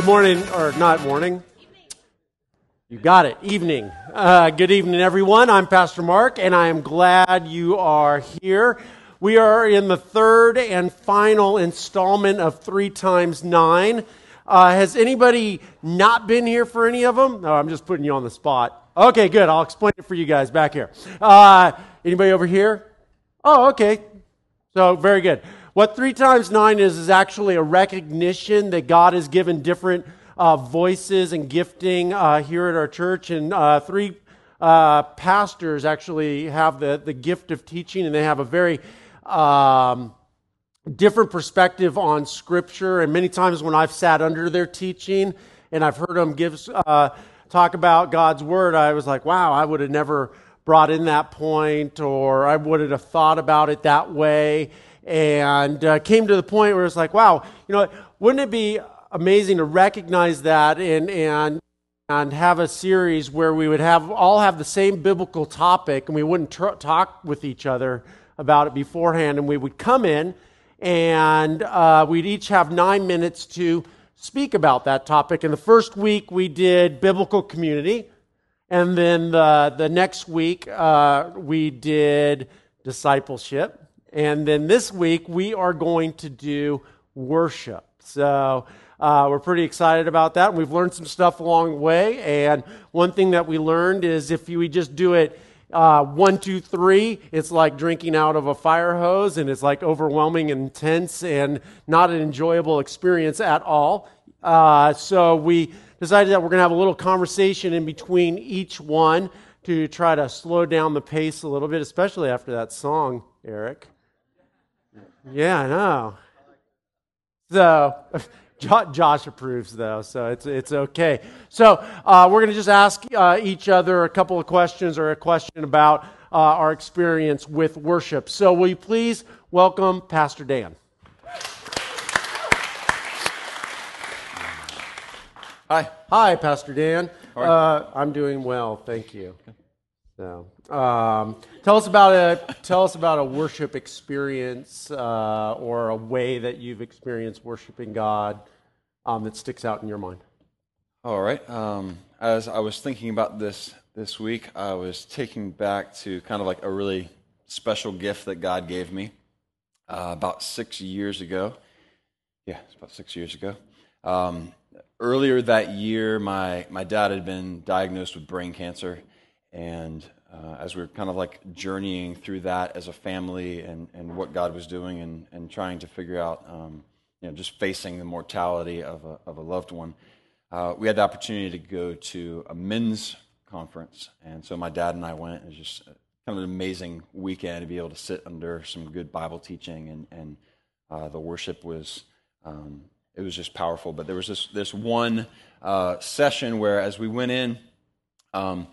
Good morning, or not morning. You got it. Evening. Uh, good evening, everyone. I'm Pastor Mark, and I am glad you are here. We are in the third and final installment of Three Times Nine. Uh, has anybody not been here for any of them? No, I'm just putting you on the spot. Okay, good. I'll explain it for you guys back here. Uh, anybody over here? Oh, okay. So, very good. What three times nine is, is actually a recognition that God has given different uh, voices and gifting uh, here at our church. And uh, three uh, pastors actually have the, the gift of teaching, and they have a very um, different perspective on Scripture. And many times when I've sat under their teaching and I've heard them give, uh, talk about God's Word, I was like, wow, I would have never brought in that point, or I wouldn't have thought about it that way and uh, came to the point where it's like, wow, you know, wouldn't it be amazing to recognize that and and and have a series where we would have all have the same biblical topic and we wouldn't tr- talk with each other about it beforehand and we would come in and uh, we'd each have nine minutes to speak about that topic. And the first week we did biblical community and then the, the next week uh, we did discipleship and then this week, we are going to do worship. So uh, we're pretty excited about that. We've learned some stuff along the way. And one thing that we learned is if we just do it uh, one, two, three, it's like drinking out of a fire hose and it's like overwhelming and intense and not an enjoyable experience at all. Uh, so we decided that we're going to have a little conversation in between each one to try to slow down the pace a little bit, especially after that song, Eric. Yeah, I know. So, Josh approves, though, so it's, it's okay. So, uh, we're going to just ask uh, each other a couple of questions or a question about uh, our experience with worship. So, will you please welcome Pastor Dan? Hi. Hi, Pastor Dan. Uh, I'm doing well, thank you. So, um, tell us about a tell us about a worship experience uh, or a way that you've experienced worshiping God um, that sticks out in your mind. All right. Um, as I was thinking about this this week, I was taking back to kind of like a really special gift that God gave me uh, about six years ago. Yeah, it's about six years ago. Um, earlier that year, my my dad had been diagnosed with brain cancer and uh, as we are kind of like journeying through that as a family and, and what God was doing and, and trying to figure out, um, you know, just facing the mortality of a, of a loved one, uh, we had the opportunity to go to a men's conference. And so my dad and I went. It was just kind of an amazing weekend to be able to sit under some good Bible teaching, and, and uh, the worship was. Um, it was just powerful, but there was this this one uh, session where, as we went in, um,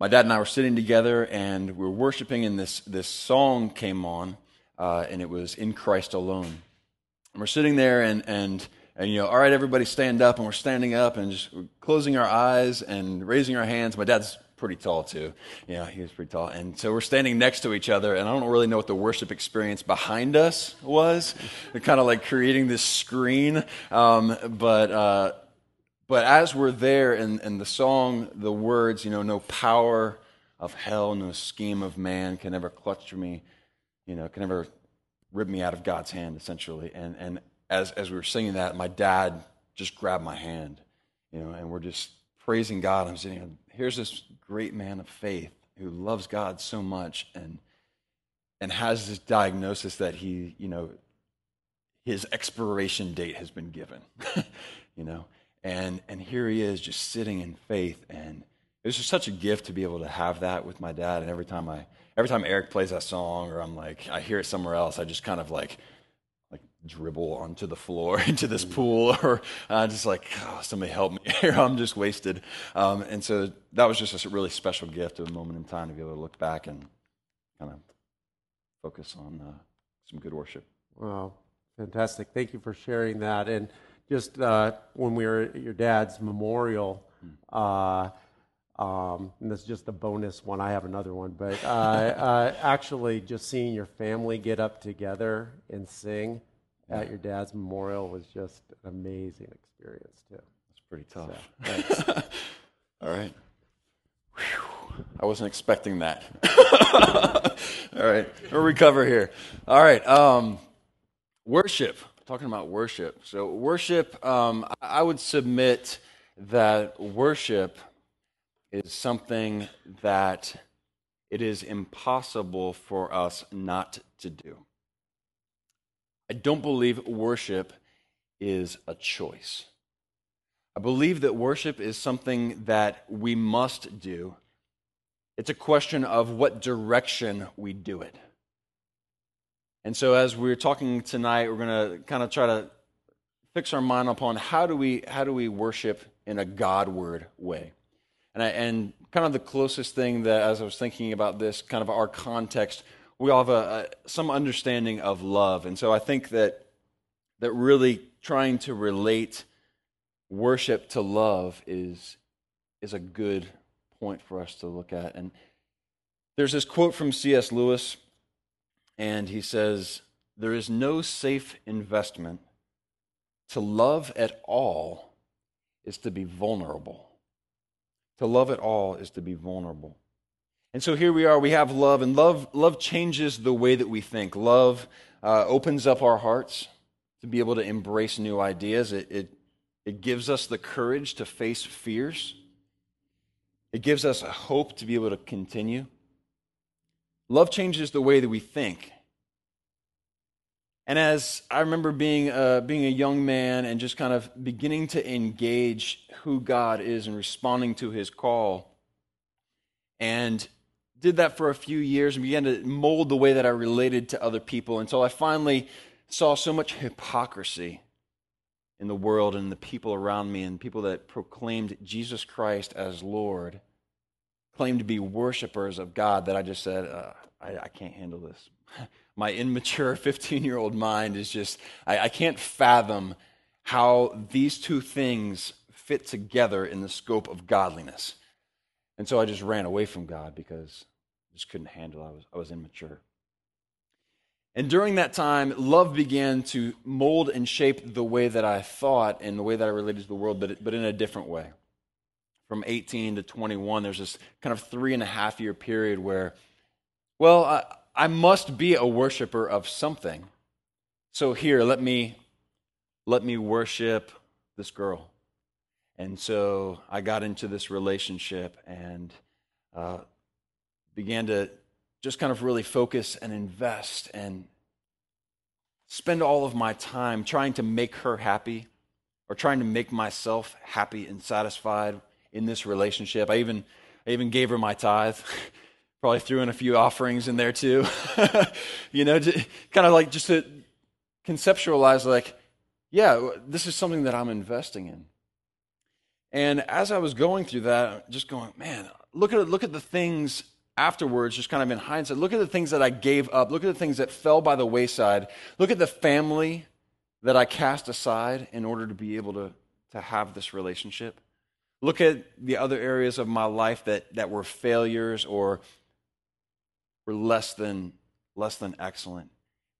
my dad and I were sitting together and we were worshiping, and this, this song came on, uh, and it was In Christ Alone. And we're sitting there, and, and, and, you know, all right, everybody stand up, and we're standing up and just closing our eyes and raising our hands. My dad's pretty tall, too. Yeah, he was pretty tall. And so we're standing next to each other, and I don't really know what the worship experience behind us was. Kind of like creating this screen. Um, but, uh, but as we're there in, in the song, the words, you know, no power of hell, no scheme of man can ever clutch me, you know, can ever rip me out of God's hand, essentially. And, and as, as we were singing that, my dad just grabbed my hand, you know, and we're just praising God. I'm saying, here's this great man of faith who loves God so much and, and has this diagnosis that he, you know, his expiration date has been given, you know. And, and here he is just sitting in faith. And it was just such a gift to be able to have that with my dad. And every time I, every time Eric plays that song or I'm like, I hear it somewhere else, I just kind of like, like dribble onto the floor into this pool or uh, just like, oh, somebody help me here. I'm just wasted. Um, and so that was just a really special gift, of a moment in time to be able to look back and kind of focus on uh, some good worship. Wow, fantastic. Thank you for sharing that. And just uh, when we were at your dad's memorial, uh, um, and this is just a bonus one. I have another one, but uh, uh, actually, just seeing your family get up together and sing at your dad's memorial was just an amazing experience too. It's pretty tough. So, All right. Whew. I wasn't expecting that. All right, we'll recover here. All right, um, worship. Talking about worship. So, worship, um, I would submit that worship is something that it is impossible for us not to do. I don't believe worship is a choice. I believe that worship is something that we must do. It's a question of what direction we do it. And so, as we're talking tonight, we're going to kind of try to fix our mind upon how do we how do we worship in a Godward way. And I, and kind of the closest thing that, as I was thinking about this, kind of our context, we all have a, a, some understanding of love, and so I think that that really trying to relate worship to love is, is a good point for us to look at. And there's this quote from C.S. Lewis, and he says, There is no safe investment. To love at all is to be vulnerable. To love at all is to be vulnerable. And so here we are, we have love, and love, love changes the way that we think. Love uh, opens up our hearts to be able to embrace new ideas. It, it it gives us the courage to face fears. It gives us a hope to be able to continue. Love changes the way that we think. And as I remember being a, being a young man and just kind of beginning to engage who God is and responding to his call, and did that for a few years and began to mold the way that I related to other people until I finally saw so much hypocrisy in the world and the people around me and people that proclaimed Jesus Christ as Lord claimed to be worshipers of God that I just said, uh, I, I, can't handle this. My immature 15 year old mind is just, I, I can't fathom how these two things fit together in the scope of godliness. And so I just ran away from God because I just couldn't handle. I was, I was immature. And during that time, love began to mold and shape the way that I thought and the way that I related to the world, but, but in a different way. From 18 to 21, there's this kind of three and a half year period where, well, I, I must be a worshiper of something. So here, let me let me worship this girl. And so I got into this relationship and uh, began to just kind of really focus and invest and spend all of my time trying to make her happy or trying to make myself happy and satisfied in this relationship. I even I even gave her my tithe. Probably threw in a few offerings in there too. you know, kind of like just to conceptualize like yeah, this is something that I'm investing in. And as I was going through that, just going, man, look at look at the things afterwards, just kind of in hindsight, look at the things that I gave up. Look at the things that fell by the wayside. Look at the family that I cast aside in order to be able to, to have this relationship. Look at the other areas of my life that, that were failures or were less than, less than excellent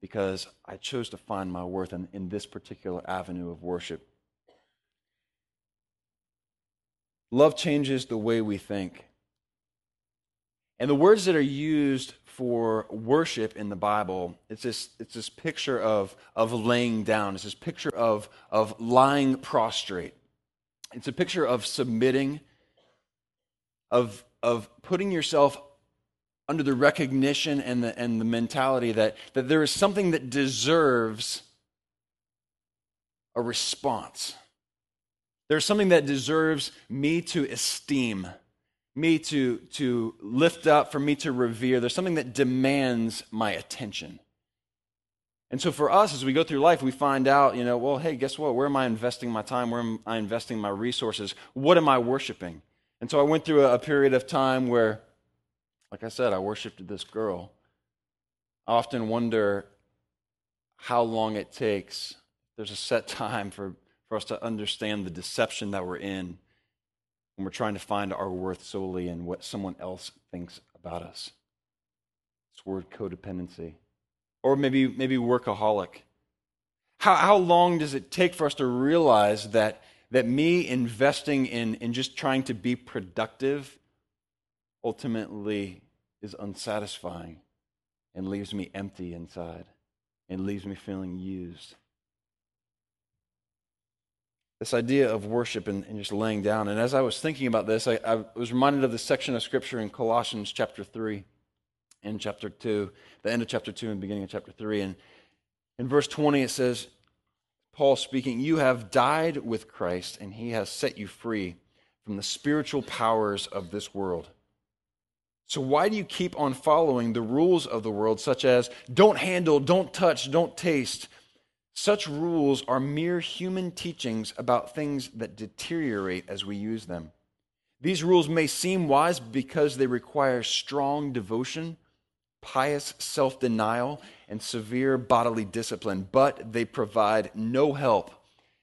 because I chose to find my worth in, in this particular avenue of worship. Love changes the way we think. And the words that are used for worship in the Bible, it's this, it's this picture of, of laying down. It's this picture of, of lying prostrate. It's a picture of submitting, of, of putting yourself under the recognition and the, and the mentality that, that there is something that deserves a response. There's something that deserves me to esteem me to, to lift up, for me to revere. There's something that demands my attention. And so for us, as we go through life, we find out, you know, well, hey, guess what? Where am I investing my time? Where am I investing my resources? What am I worshiping? And so I went through a, period of time where, like I said, I worshiped this girl. I often wonder how long it takes. There's a set time for, for us to understand the deception that we're in when we're trying to find our worth solely in what someone else thinks about us. This word codependency. Or maybe, maybe workaholic. How, how long does it take for us to realize that, that me investing in, in just trying to be productive ultimately is unsatisfying and leaves me empty inside and leaves me feeling used? This idea of worship and, and, just laying down. And as I was thinking about this, I, I was reminded of this section of scripture in Colossians chapter 3 and chapter 2, the end of chapter 2 and beginning of chapter 3. And in verse 20, it says, Paul speaking, You have died with Christ, and he has set you free from the spiritual powers of this world. So, why do you keep on following the rules of the world, such as don't handle, don't touch, don't taste? Such rules are mere human teachings about things that deteriorate as we use them. These rules may seem wise because they require strong devotion, pious self denial, and severe bodily discipline, but they provide no help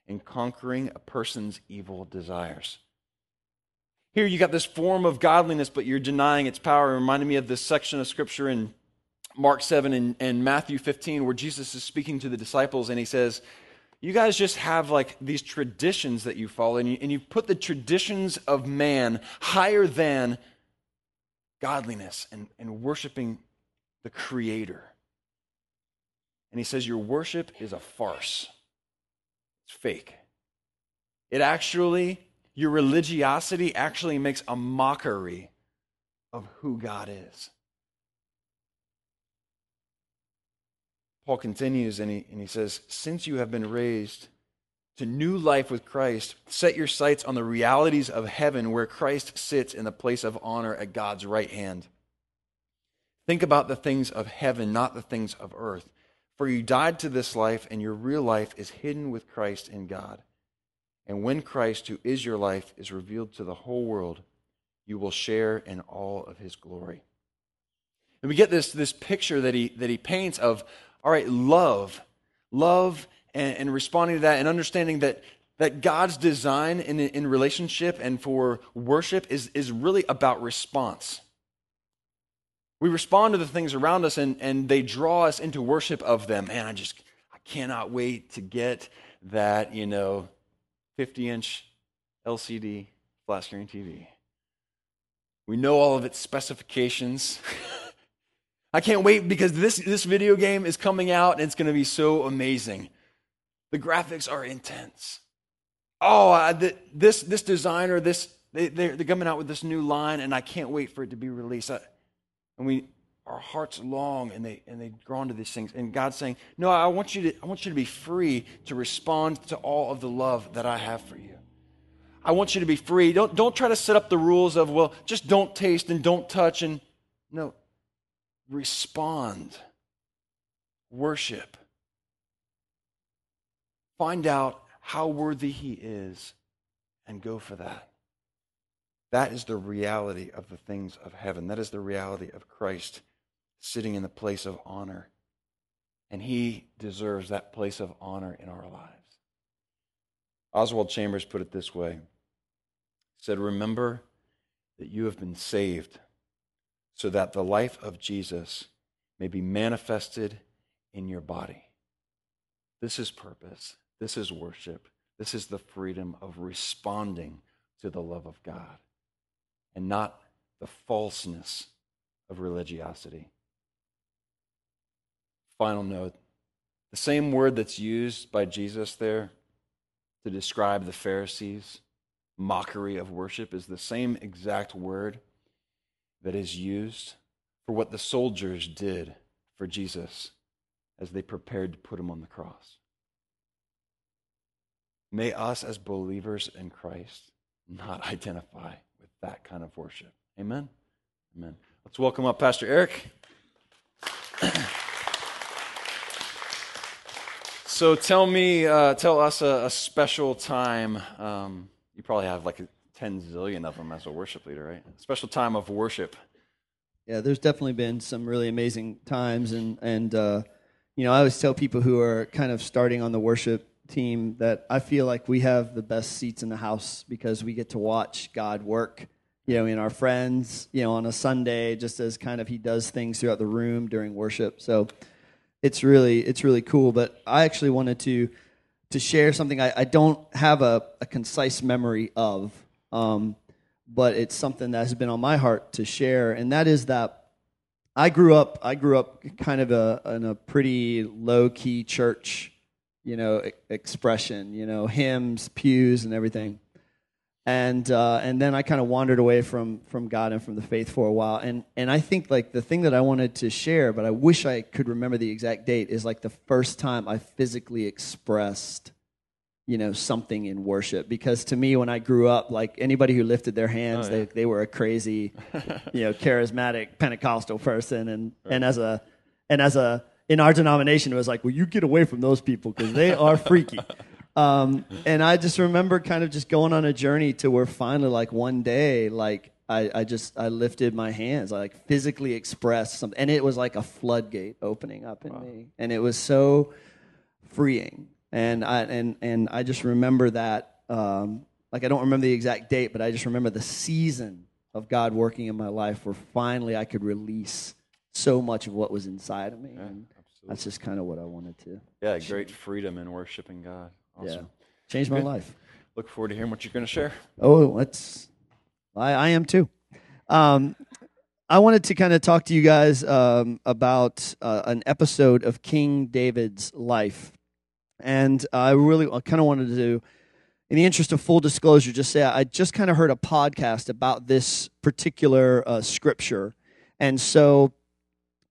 in conquering a person's evil desires. Here you got this form of godliness, but you're denying its power. It reminded me of this section of scripture in Mark 7 and, and Matthew 15, where Jesus is speaking to the disciples and he says, You guys just have like these traditions that you follow, and you, and you put the traditions of man higher than godliness and, and worshiping the Creator. And he says, Your worship is a farce. It's fake. It actually, your religiosity actually makes a mockery of who God is. Paul continues and he, and he says, Since you have been raised to new life with Christ, set your sights on the realities of heaven where Christ sits in the place of honor at God's right hand. Think about the things of heaven, not the things of earth. For you died to this life, and your real life is hidden with Christ in God. And when Christ, who is your life, is revealed to the whole world, you will share in all of his glory. And we get this, this picture that he, that he paints of, all right, love. Love and, and responding to that and understanding that, that God's design in, in relationship and for worship is, is really about response. We respond to the things around us and, and they draw us into worship of them. Man, I just I cannot wait to get that, you know, 50 inch LCD flat screen TV. We know all of its specifications. I can't wait because this, this video game is coming out and it's going to be so amazing. The graphics are intense. Oh, the, this, this designer, this, they, they're, they're coming out with this new line and I can't wait for it to be released. I, and we our hearts long and they and they drawn to these things. And god's saying no i want you to i want you to be free to respond to all of the love that i have for you. I want you to be free. Don't don't try to set up the rules of well just don't taste and don't touch and no. Respond. Worship. Find out how worthy he is and go for that that is the reality of the things of heaven. That is the reality of Christ sitting in the place of honor. And he deserves that place of honor in our lives. Oswald Chambers put it this way. He said, Remember that you have been saved so that the life of Jesus may be manifested in your body. This is purpose. This is worship. This is the freedom of responding to the love of God and not the falseness of religiosity. Final note the same word that's used by Jesus there to describe the Pharisees' mockery of worship is the same exact word that is used for what the soldiers did for Jesus as they prepared to put him on the cross. May us, as believers in Christ, not identify that kind of worship. Amen? Amen. Let's welcome up Pastor Eric. so tell me, uh, tell us a, a special time. Um, you probably have like 10 zillion of them as a worship leader, right? A special time of worship. Yeah, there's definitely been some really amazing times. And, and uh, you know, I always tell people who are kind of starting on the worship team that I feel like we have the best seats in the house because we get to watch God work, you know, in our friends, you know, on a Sunday, just as kind of He does things throughout the room during worship. So, it's really it's really cool. But I actually wanted to to share something I, I don't have a, a concise memory of, um, but it's something that has been on my heart to share, and that is that I grew up I grew up kind of a in a pretty low key church, you know, expression, you know, hymns, pews, and everything and uh, and then I kind of wandered away from from God and from the faith for a while. And and I think like the thing that I wanted to share, but I wish I could remember the exact date, is like the first time I physically expressed, you know, something in worship. Because to me, when I grew up, like anybody who lifted their hands, oh, yeah. they they were a crazy, you know, charismatic Pentecostal person. And right. and as a and as a in our denomination, it was like, well, you get away from those people because they are freaky. Um, and I just remember kind of just going on a journey to where finally, like one day, like I, I just I lifted my hands, I like physically expressed something, and it was like a floodgate opening up in wow. me, and it was so freeing. And I and and I just remember that. Um, like I don't remember the exact date, but I just remember the season of God working in my life where finally I could release so much of what was inside of me. Yeah, and that's just kind of what I wanted to. Yeah, great freedom in worshiping God. Awesome. Yeah. Changed my Good. life. Look forward to hearing what you're going to share. Oh, that's I, I am too. Um, I wanted to kind of talk to you guys um, about uh, an episode of King David's life, and I really I kind of wanted to, in the interest of full disclosure, just say I just kind of heard a podcast about this particular uh, scripture, and so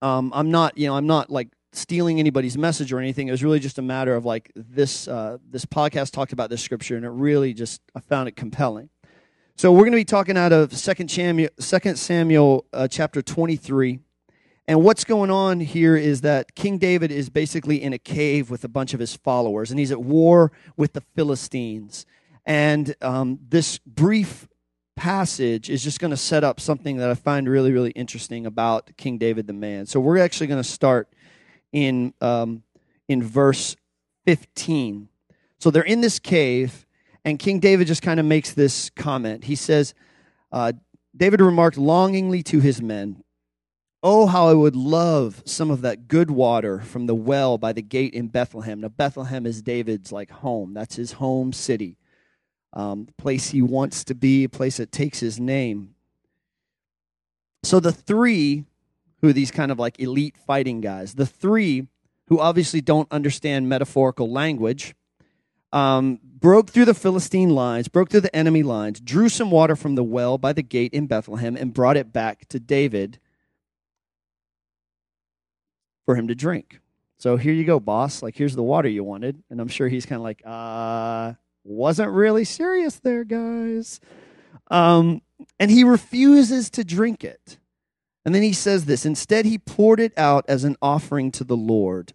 um, I'm not you know I'm not like stealing anybody's message or anything. It was really just a matter of like this uh, this podcast talked about this scripture, and it really just I found it compelling. So we're going to be talking out of Second Samuel, Second Samuel uh, chapter twenty three. And what's going on here is that King David is basically in a cave with a bunch of his followers, and he's at war with the Philistines. And um, this brief passage is just going to set up something that I find really, really interesting about King David the man. So we're actually going to start in, um, in verse 15. So they're in this cave, and King David just kind of makes this comment. He says, uh, David remarked longingly to his men, Oh, how I would love some of that good water from the well by the gate in Bethlehem. Now, Bethlehem is David's like home. That's his home city, um, place he wants to be, a place that takes his name. So the three who are these kind of like elite fighting guys. The three, who obviously don't understand metaphorical language, um, broke through the Philistine lines, broke through the enemy lines, drew some water from the well by the gate in Bethlehem, and brought it back to David for him to drink. So here you go, boss. Like, here's the water you wanted. And I'm sure he's kind of like, uh, wasn't really serious there, guys. Um, and he refuses to drink it. And then he says this Instead, he poured it out as an offering to the Lord.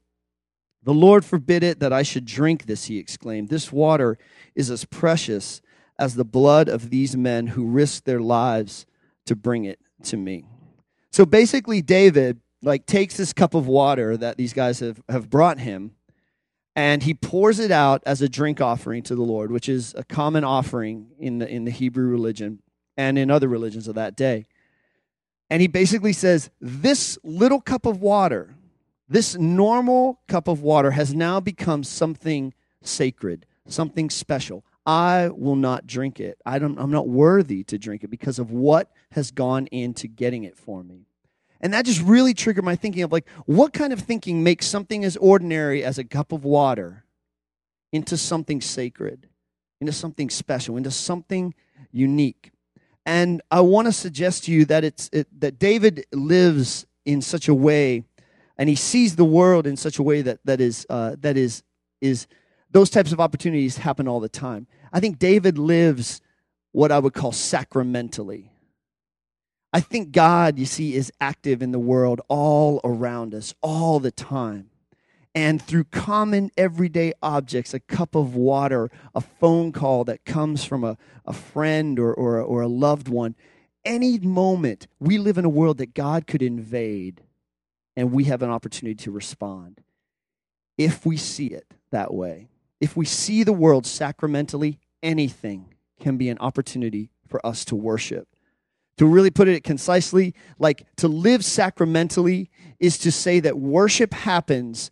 The Lord forbid it that I should drink this, he exclaimed. This water is as precious as the blood of these men who risked their lives to bring it to me. So basically, David like takes this cup of water that these guys have, have brought him and he pours it out as a drink offering to the Lord, which is a common offering in the, in the Hebrew religion and in other religions of that day. And he basically says, This little cup of water, this normal cup of water, has now become something sacred, something special. I will not drink it. I don't, I'm not worthy to drink it because of what has gone into getting it for me. And that just really triggered my thinking of like, what kind of thinking makes something as ordinary as a cup of water into something sacred, into something special, into something unique? And I want to suggest to you that it's it, that David lives in such a way, and he sees the world in such a way that that is uh, that is is those types of opportunities happen all the time. I think David lives what I would call sacramentally. I think God, you see, is active in the world all around us all the time and through common everyday objects, a cup of water, a phone call that comes from a, a friend or, or, or a loved one, any moment, we live in a world that God could invade and we have an opportunity to respond if we see it that way. If we see the world sacramentally, anything can be an opportunity for us to worship, To really put it concisely, like to live sacramentally is to say that worship happens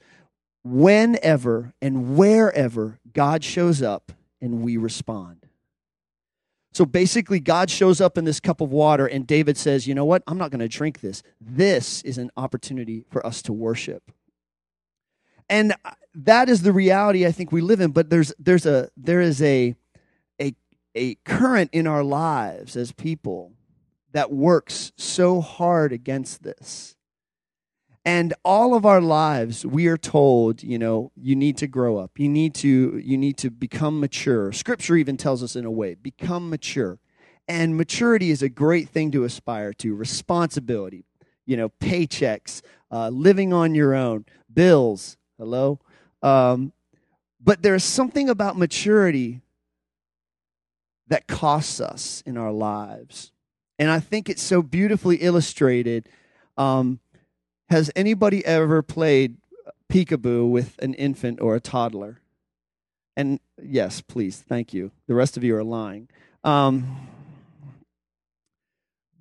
whenever and wherever God shows up and we respond. So basically, God shows up in this cup of water, and David says, You know what? I'm not going to drink this. This is an opportunity for us to worship. And uh, that is the reality I think we live in. But there's, there's a, there is a, a, a current in our lives as people that works so hard against this. And all of our lives, we are told, you know, you need to grow up. You need to, you need to become mature. Scripture even tells us in a way, become mature. And maturity is a great thing to aspire to. Responsibility, you know, paychecks, uh, living on your own, bills. Hello. Um, but there's something about maturity that costs us in our lives. And I think it's so beautifully illustrated. Um, has anybody ever played peekaboo with an infant or a toddler? And yes, please, thank you. The rest of you are lying. Um,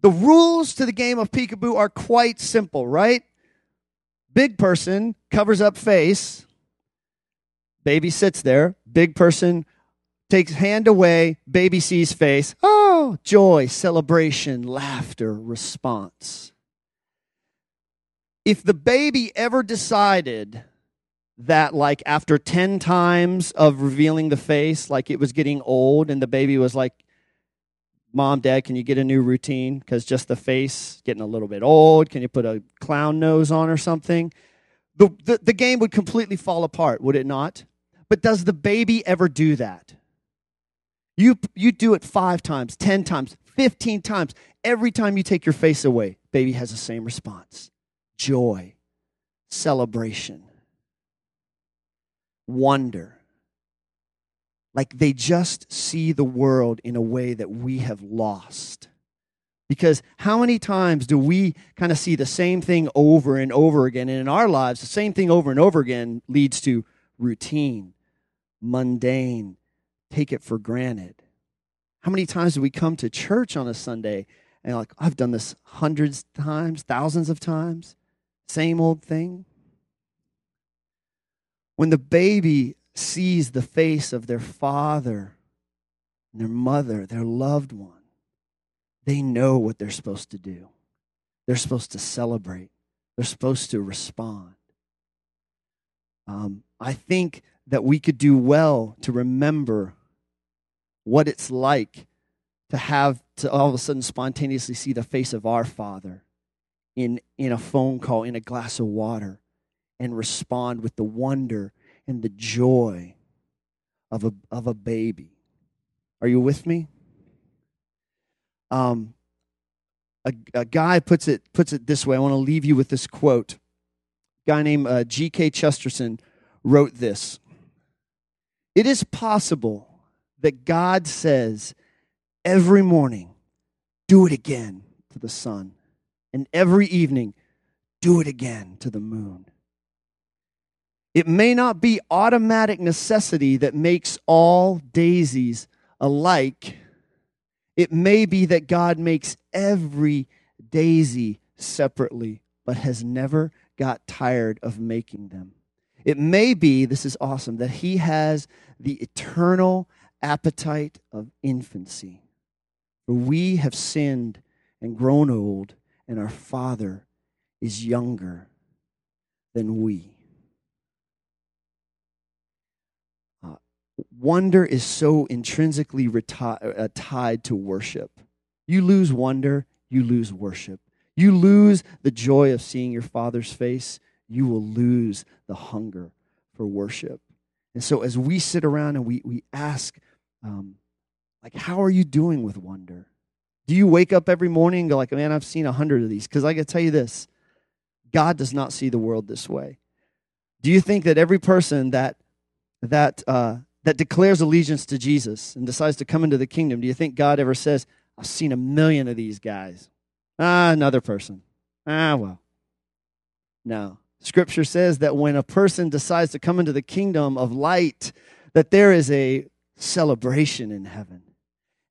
the rules to the game of peekaboo are quite simple, right? Big person covers up face. Baby sits there. Big person takes hand away. Baby sees face. Oh, joy, celebration, laughter, response if the baby ever decided that like after 10 times of revealing the face like it was getting old and the baby was like mom dad can you get a new routine? Because just the face getting a little bit old. Can you put a clown nose on or something? The, the, the game would completely fall apart would it not? But does the baby ever do that? You you do it five times 10 times 15 times. Every time you take your face away baby has the same response joy, celebration, wonder. Like they just see the world in a way that we have lost. Because how many times do we kind of see the same thing over and over again? And in our lives, the same thing over and over again leads to routine, mundane, take it for granted. How many times do we come to church on a Sunday and like, I've done this hundreds of times, thousands of times? Same old thing. When the baby sees the face of their father, their mother, their loved one, they know what they're supposed to do. They're supposed to celebrate, they're supposed to respond. Um, I think that we could do well to remember what it's like to have to all of a sudden spontaneously see the face of our Father in, in a phone call, in a glass of water, and respond with the wonder and the joy of a, of a baby. Are you with me? Um, a, a guy puts it, puts it this way. I want to leave you with this quote. A guy named uh, G.K. Chesterton wrote this It is possible that God says every morning, do it again to the sun and every evening, do it again to the moon. It may not be automatic necessity that makes all daisies alike. It may be that God makes every daisy separately, but has never got tired of making them. It may be, this is awesome, that He has the eternal appetite of infancy. For we have sinned and grown old and our Father is younger than we. Uh, wonder is so intrinsically reti- uh, tied to worship. You lose wonder, you lose worship. You lose the joy of seeing your Father's face, you will lose the hunger for worship. And so, as we sit around and we, we ask, um, like, how are you doing with wonder? Do you wake up every morning and go like, man, I've seen a hundred of these? Because I can tell you this, God does not see the world this way. Do you think that every person that that uh, that declares allegiance to Jesus and decides to come into the kingdom, do you think God ever says, I've seen a million of these guys? Ah, another person. Ah, well. No. Scripture says that when a person decides to come into the kingdom of light, that there is a celebration in heaven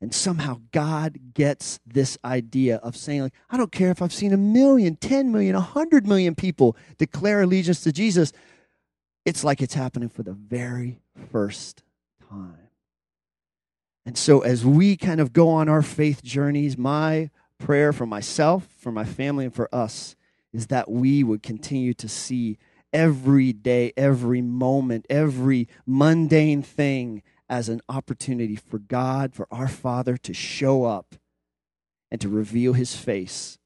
And somehow God gets this idea of saying, like, I don't care if I've seen a million, 10 million, 100 million people declare allegiance to Jesus. It's like it's happening for the very first time. And so, as we kind of go on our faith journeys, my prayer for myself, for my family, and for us is that we would continue to see every day, every moment, every mundane thing as an opportunity for God, for our Father to show up and to reveal his face,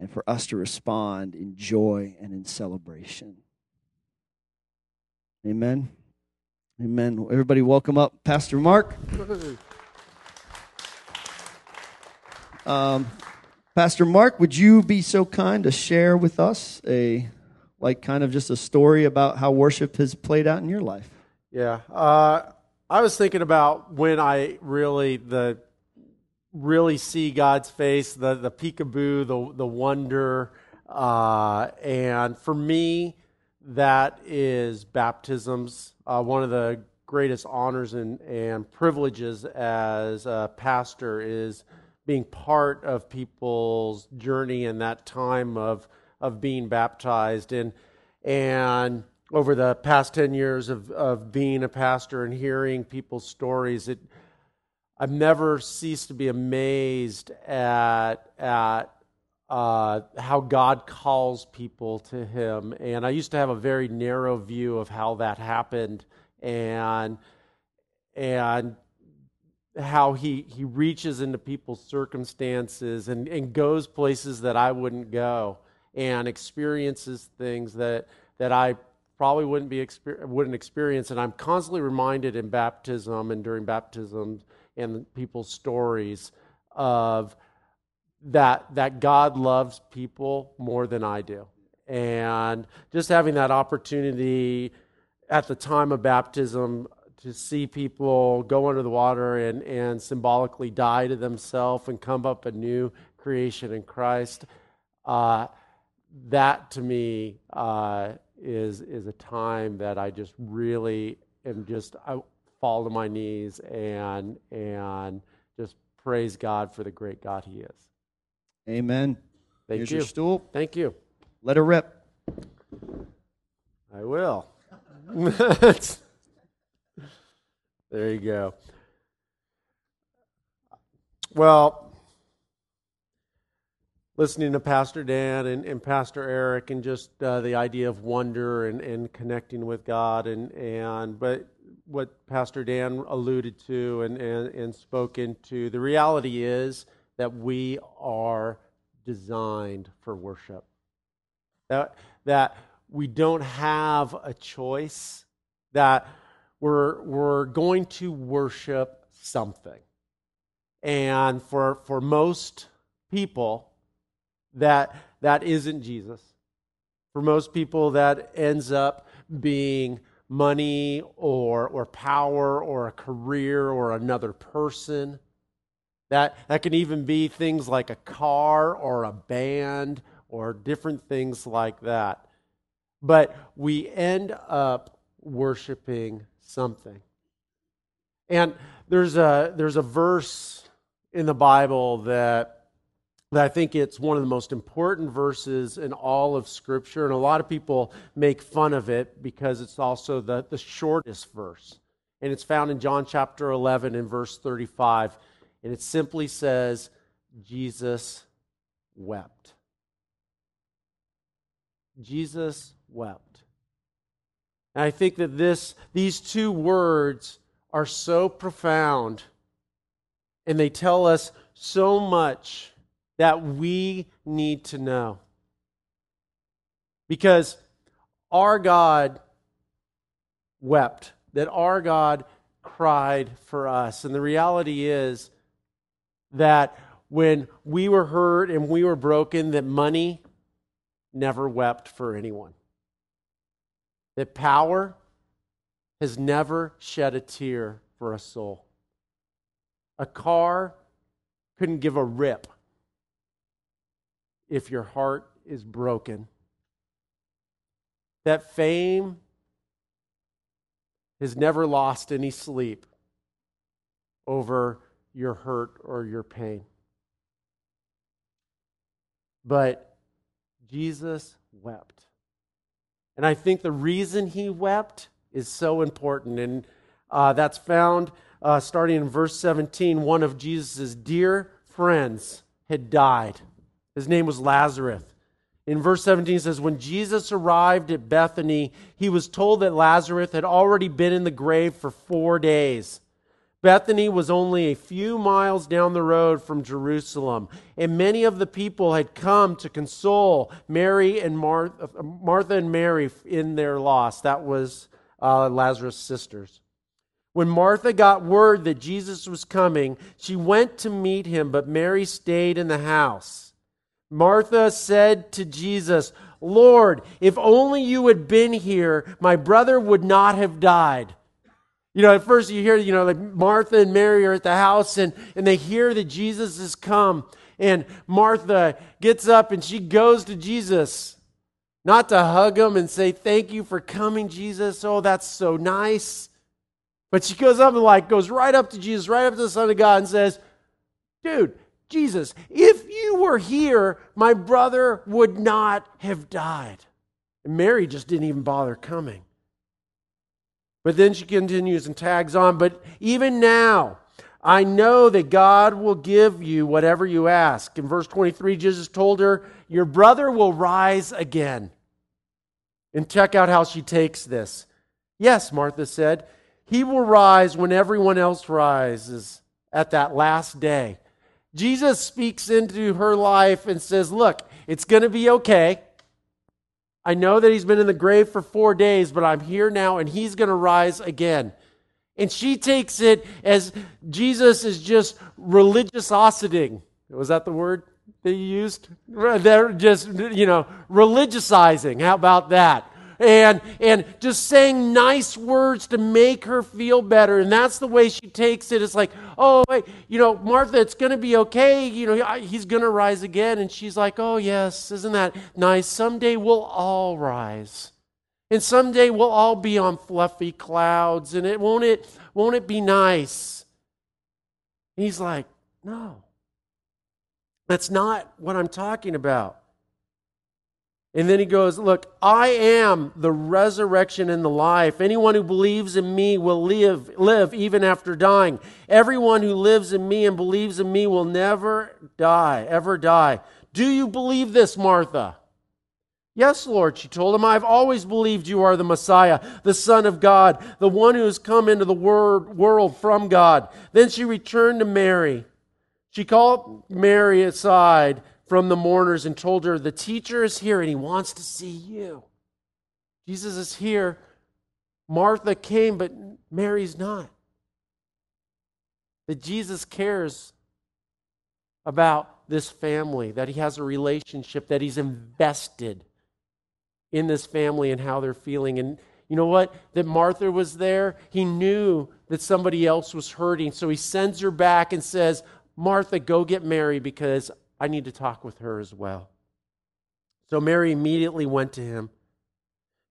and for us to respond in joy and in celebration. Amen. Amen. Everybody, welcome up Pastor Mark. Um, Pastor Mark, would you be so kind to share with us a, like, kind of just a story about how worship has played out in your life? Yeah. Uh, I was thinking about when I really, the, really see God's face, the, the peekaboo, the, the wonder. Uh, and for me, that is baptisms. Uh, one of the greatest honors and, and privileges as a pastor is being part of people's journey in that time of, of being baptized. And, and over the past 10 years of, of being a pastor and hearing people's stories, it, I've never ceased to be amazed at, at uh, how God calls people to Him. And I used to have a very narrow view of how that happened, and and how he he reaches into people's circumstances and, and goes places that I wouldn't go, and experiences things that that I probably wouldn't be wouldn't experience. And I'm constantly reminded in baptism and during baptism and people's stories of that that God loves people more than I do. And just having that opportunity at the time of baptism to see people go under the water and, and symbolically die to themselves and come up a new creation in Christ, uh, that to me uh, is, is a time that I just really am just, I fall to my knees and, and just praise God for the great God He is. Amen. Thank Here's you. your stool. Thank you. Let her rip. I will. there you go. Well, listening to Pastor Dan and, and Pastor Eric and just uh, the idea of wonder and, and connecting with God and, and but what Pastor Dan alluded to and, and, and spoke into, the reality is that we are designed for worship. That, that we don't have a choice, that we're, we're going to worship something. And for, for most people, that, that isn't Jesus. For most people, that ends up being money or, or power or a career or another person. That, that can even be things like a car or a band or different things like that. But we end up worshiping something. And there's a, there's a verse in the Bible that, that I think it's one of the most important verses in all of Scripture. And a lot of people make fun of it because it's also the, the shortest verse. And it's found in John chapter 11 and verse 35. And it simply says, Jesus wept. Jesus wept. And I think that this, these two words are so profound and they tell us so much that we need to know. Because our God wept, that our God cried for us. And the reality is that when we were hurt and we were broken, that money never wept for anyone. That power has never shed a tear for a soul. A car couldn't give a rip if your heart is broken. That fame has never lost any sleep over your hurt or your pain. But Jesus wept. And I think the reason he wept is so important. And uh, that's found uh, starting in verse 17. One of Jesus' dear friends had died. His name was Lazarus. In verse 17 says, When Jesus arrived at Bethany, he was told that Lazarus had already been in the grave for four days. Bethany was only a few miles down the road from Jerusalem, and many of the people had come to console Mary and Martha, Martha and Mary in their loss. That was uh, Lazarus' sisters. When Martha got word that Jesus was coming, she went to meet him, but Mary stayed in the house. Martha said to Jesus, Lord, if only you had been here, my brother would not have died. You know, at first you hear, you know, like Martha and Mary are at the house and, and they hear that Jesus has come. And Martha gets up and she goes to Jesus, not to hug him and say, Thank you for coming, Jesus. Oh, that's so nice. But she goes up and like goes right up to Jesus, right up to the Son of God, and says, Dude, Jesus, if you were here, my brother would not have died. And Mary just didn't even bother coming. But then she continues and tags on, but even now, I know that God will give you whatever you ask. In verse 23, Jesus told her, Your brother will rise again. And check out how she takes this. Yes, Martha said, He will rise when everyone else rises at that last day. Jesus speaks into her life and says, Look, it's going to be okay. I know that he's been in the grave for four days, but I'm here now and he's going to rise again. And she takes it as Jesus is just religiosity. Was that the word that you used? They're just, you know, religiousizing. How about that? And and just saying nice words to make her feel better. And that's the way she takes it. It's like oh wait, you know martha it's going to be okay. You know he's going to rise again. And she's like oh yes isn't that nice? Someday we'll all rise. And someday we'll all be on fluffy clouds. And it won't it won't it be nice? He's like no. That's not what i'm talking about and then he goes, Look, I am the resurrection and the life. Anyone who believes in me will live, live even after dying. Everyone who lives in me and believes in me will never die, ever die. Do you believe this, Martha? Yes, Lord, she told him, I've always believed you are the Messiah, the Son of God, the one who has come into the world from God. Then she returned to Mary. She called Mary aside from the mourners and told her, The teacher is here and he wants to see you. Jesus is here. Martha came, but Mary's not. That Jesus cares about this family, that he has a relationship, that he's invested in this family and how they're feeling. And you know what? That Martha was there. He knew that somebody else was hurting. So he sends her back and says, Martha, go get Mary because I need to talk with her as well. So Mary immediately went to him.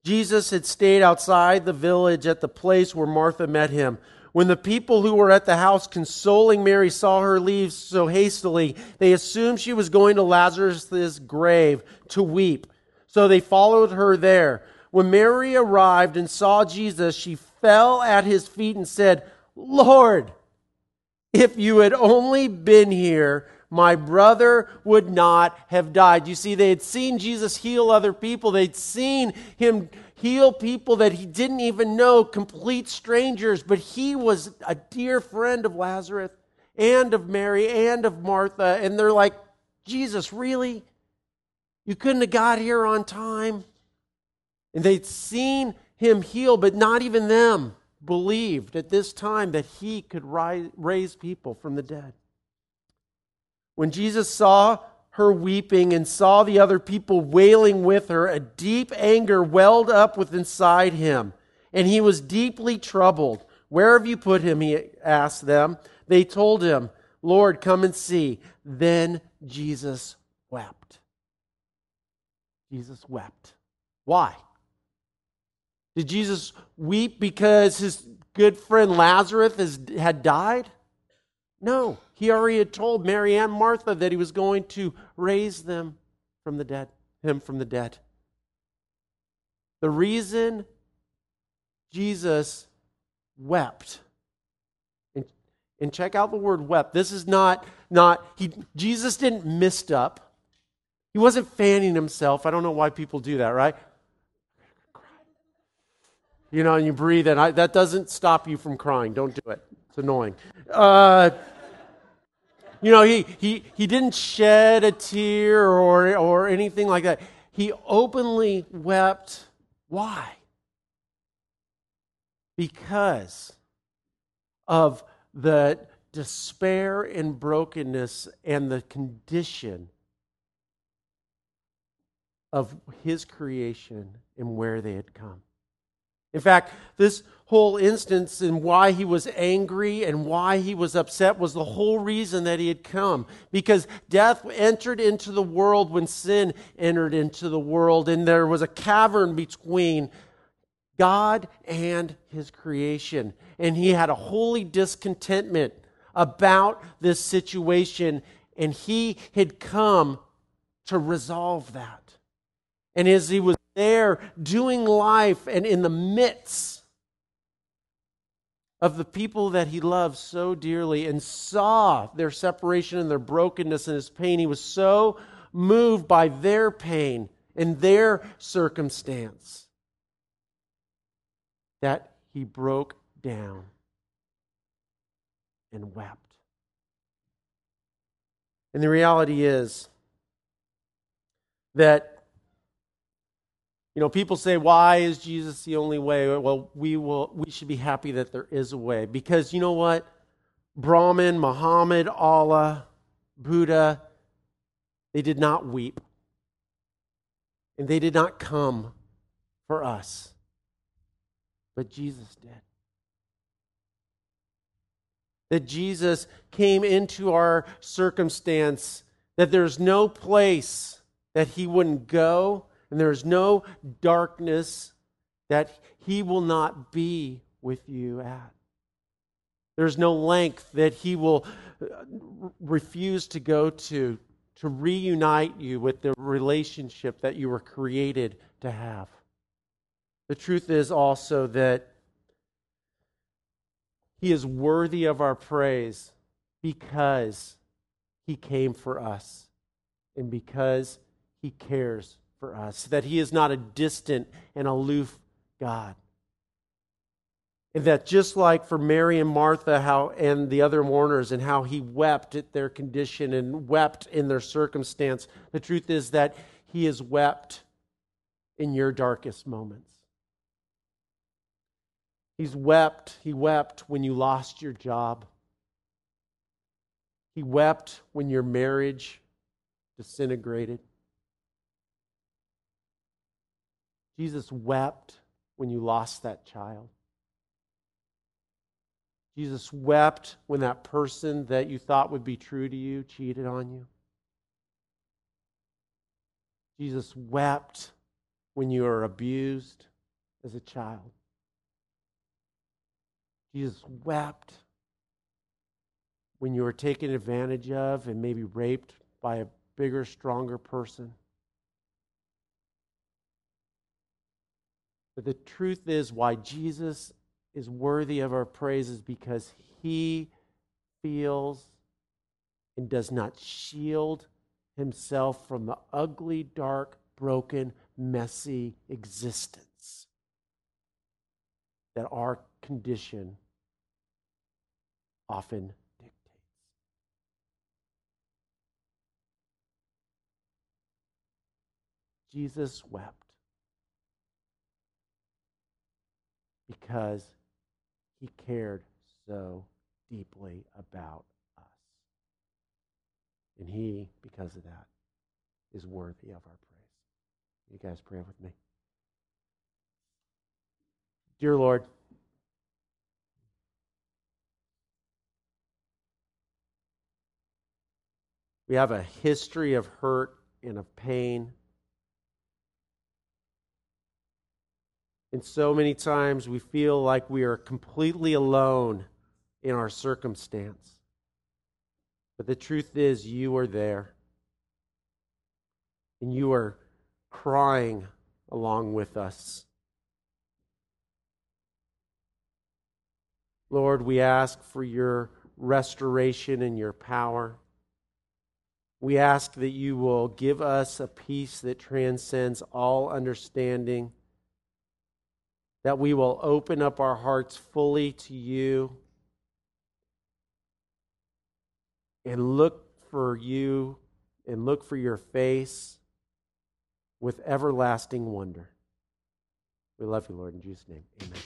Jesus had stayed outside the village at the place where Martha met him. When the people who were at the house consoling Mary saw her leave so hastily, they assumed she was going to Lazarus' grave to weep. So they followed her there. When Mary arrived and saw Jesus, she fell at his feet and said, Lord, if you had only been here, my brother would not have died. You see, they had seen Jesus heal other people. They'd seen him heal people that he didn't even know, complete strangers, but he was a dear friend of Lazarus and of Mary and of Martha. And they're like, Jesus, really? You couldn't have got here on time? And they'd seen him heal, but not even them believed at this time that he could rise, raise people from the dead. When Jesus saw her weeping and saw the other people wailing with her, a deep anger welled up within inside him, and he was deeply troubled. Where have you put him? He asked them. They told him, Lord, come and see. Then Jesus wept. Jesus wept. Why? Did Jesus weep because his good friend Lazarus had died? No, he already had told Mary and Martha that he was going to raise them from the dead, him from the dead. The reason Jesus wept and, and check out the word wept. This is not not he Jesus didn't mist up. He wasn't fanning himself. I don't know why people do that, right? You know, and you breathe, and I, that doesn't stop you from crying. Don't do it. It's annoying. Uh, you know, he, he, he didn't shed a tear or, or anything like that. He openly wept. Why? Because of the despair and brokenness and the condition of his creation and where they had come. In fact, this whole instance and why he was angry and why he was upset was the whole reason that he had come. Because death entered into the world when sin entered into the world, and there was a cavern between God and his creation. And he had a holy discontentment about this situation, and he had come to resolve that. And as he was there doing life and in the midst of the people that he loved so dearly and saw their separation and their brokenness and his pain, he was so moved by their pain and their circumstance that he broke down and wept. And the reality is that you know, people say, why is Jesus the only way? Well, we, will, we should be happy that there is a way. Because you know what? Brahman, Muhammad, Allah, Buddha, they did not weep. And they did not come for us. But Jesus did. That Jesus came into our circumstance, that there's no place that he wouldn't go and there is no darkness that he will not be with you at. There's no length that he will uh, refuse to go to to reunite you with the relationship that you were created to have. The truth is also that he is worthy of our praise because he came for us and because he cares for us, that He is not a distant and aloof God. And that just like for Mary and Martha how, and the other mourners, and how He wept at their condition and wept in their circumstance, the truth is that He has wept in your darkest moments. He's wept. He wept when you lost your job. He wept when your marriage disintegrated. Jesus wept when you lost that child. Jesus wept when that person that you thought would be true to you cheated on you. Jesus wept when you were abused as a child. Jesus wept when you were taken advantage of and maybe raped by a bigger, stronger person. But the truth is, why Jesus is worthy of our praise is because he feels and does not shield himself from the ugly, dark, broken, messy existence that our condition often dictates. Jesus wept. Because he cared so deeply about us. And he, because of that, is worthy of our praise. You guys pray with me. Dear Lord, we have a history of hurt and of pain And so many times we feel like we are completely alone in our circumstance. But the truth is, you are there. And you are crying along with us. Lord, we ask for your restoration and your power. We ask that you will give us a peace that transcends all understanding, that we will open up our hearts fully to you and look for you and look for your face with everlasting wonder. We love you, Lord, in Jesus' name. Amen.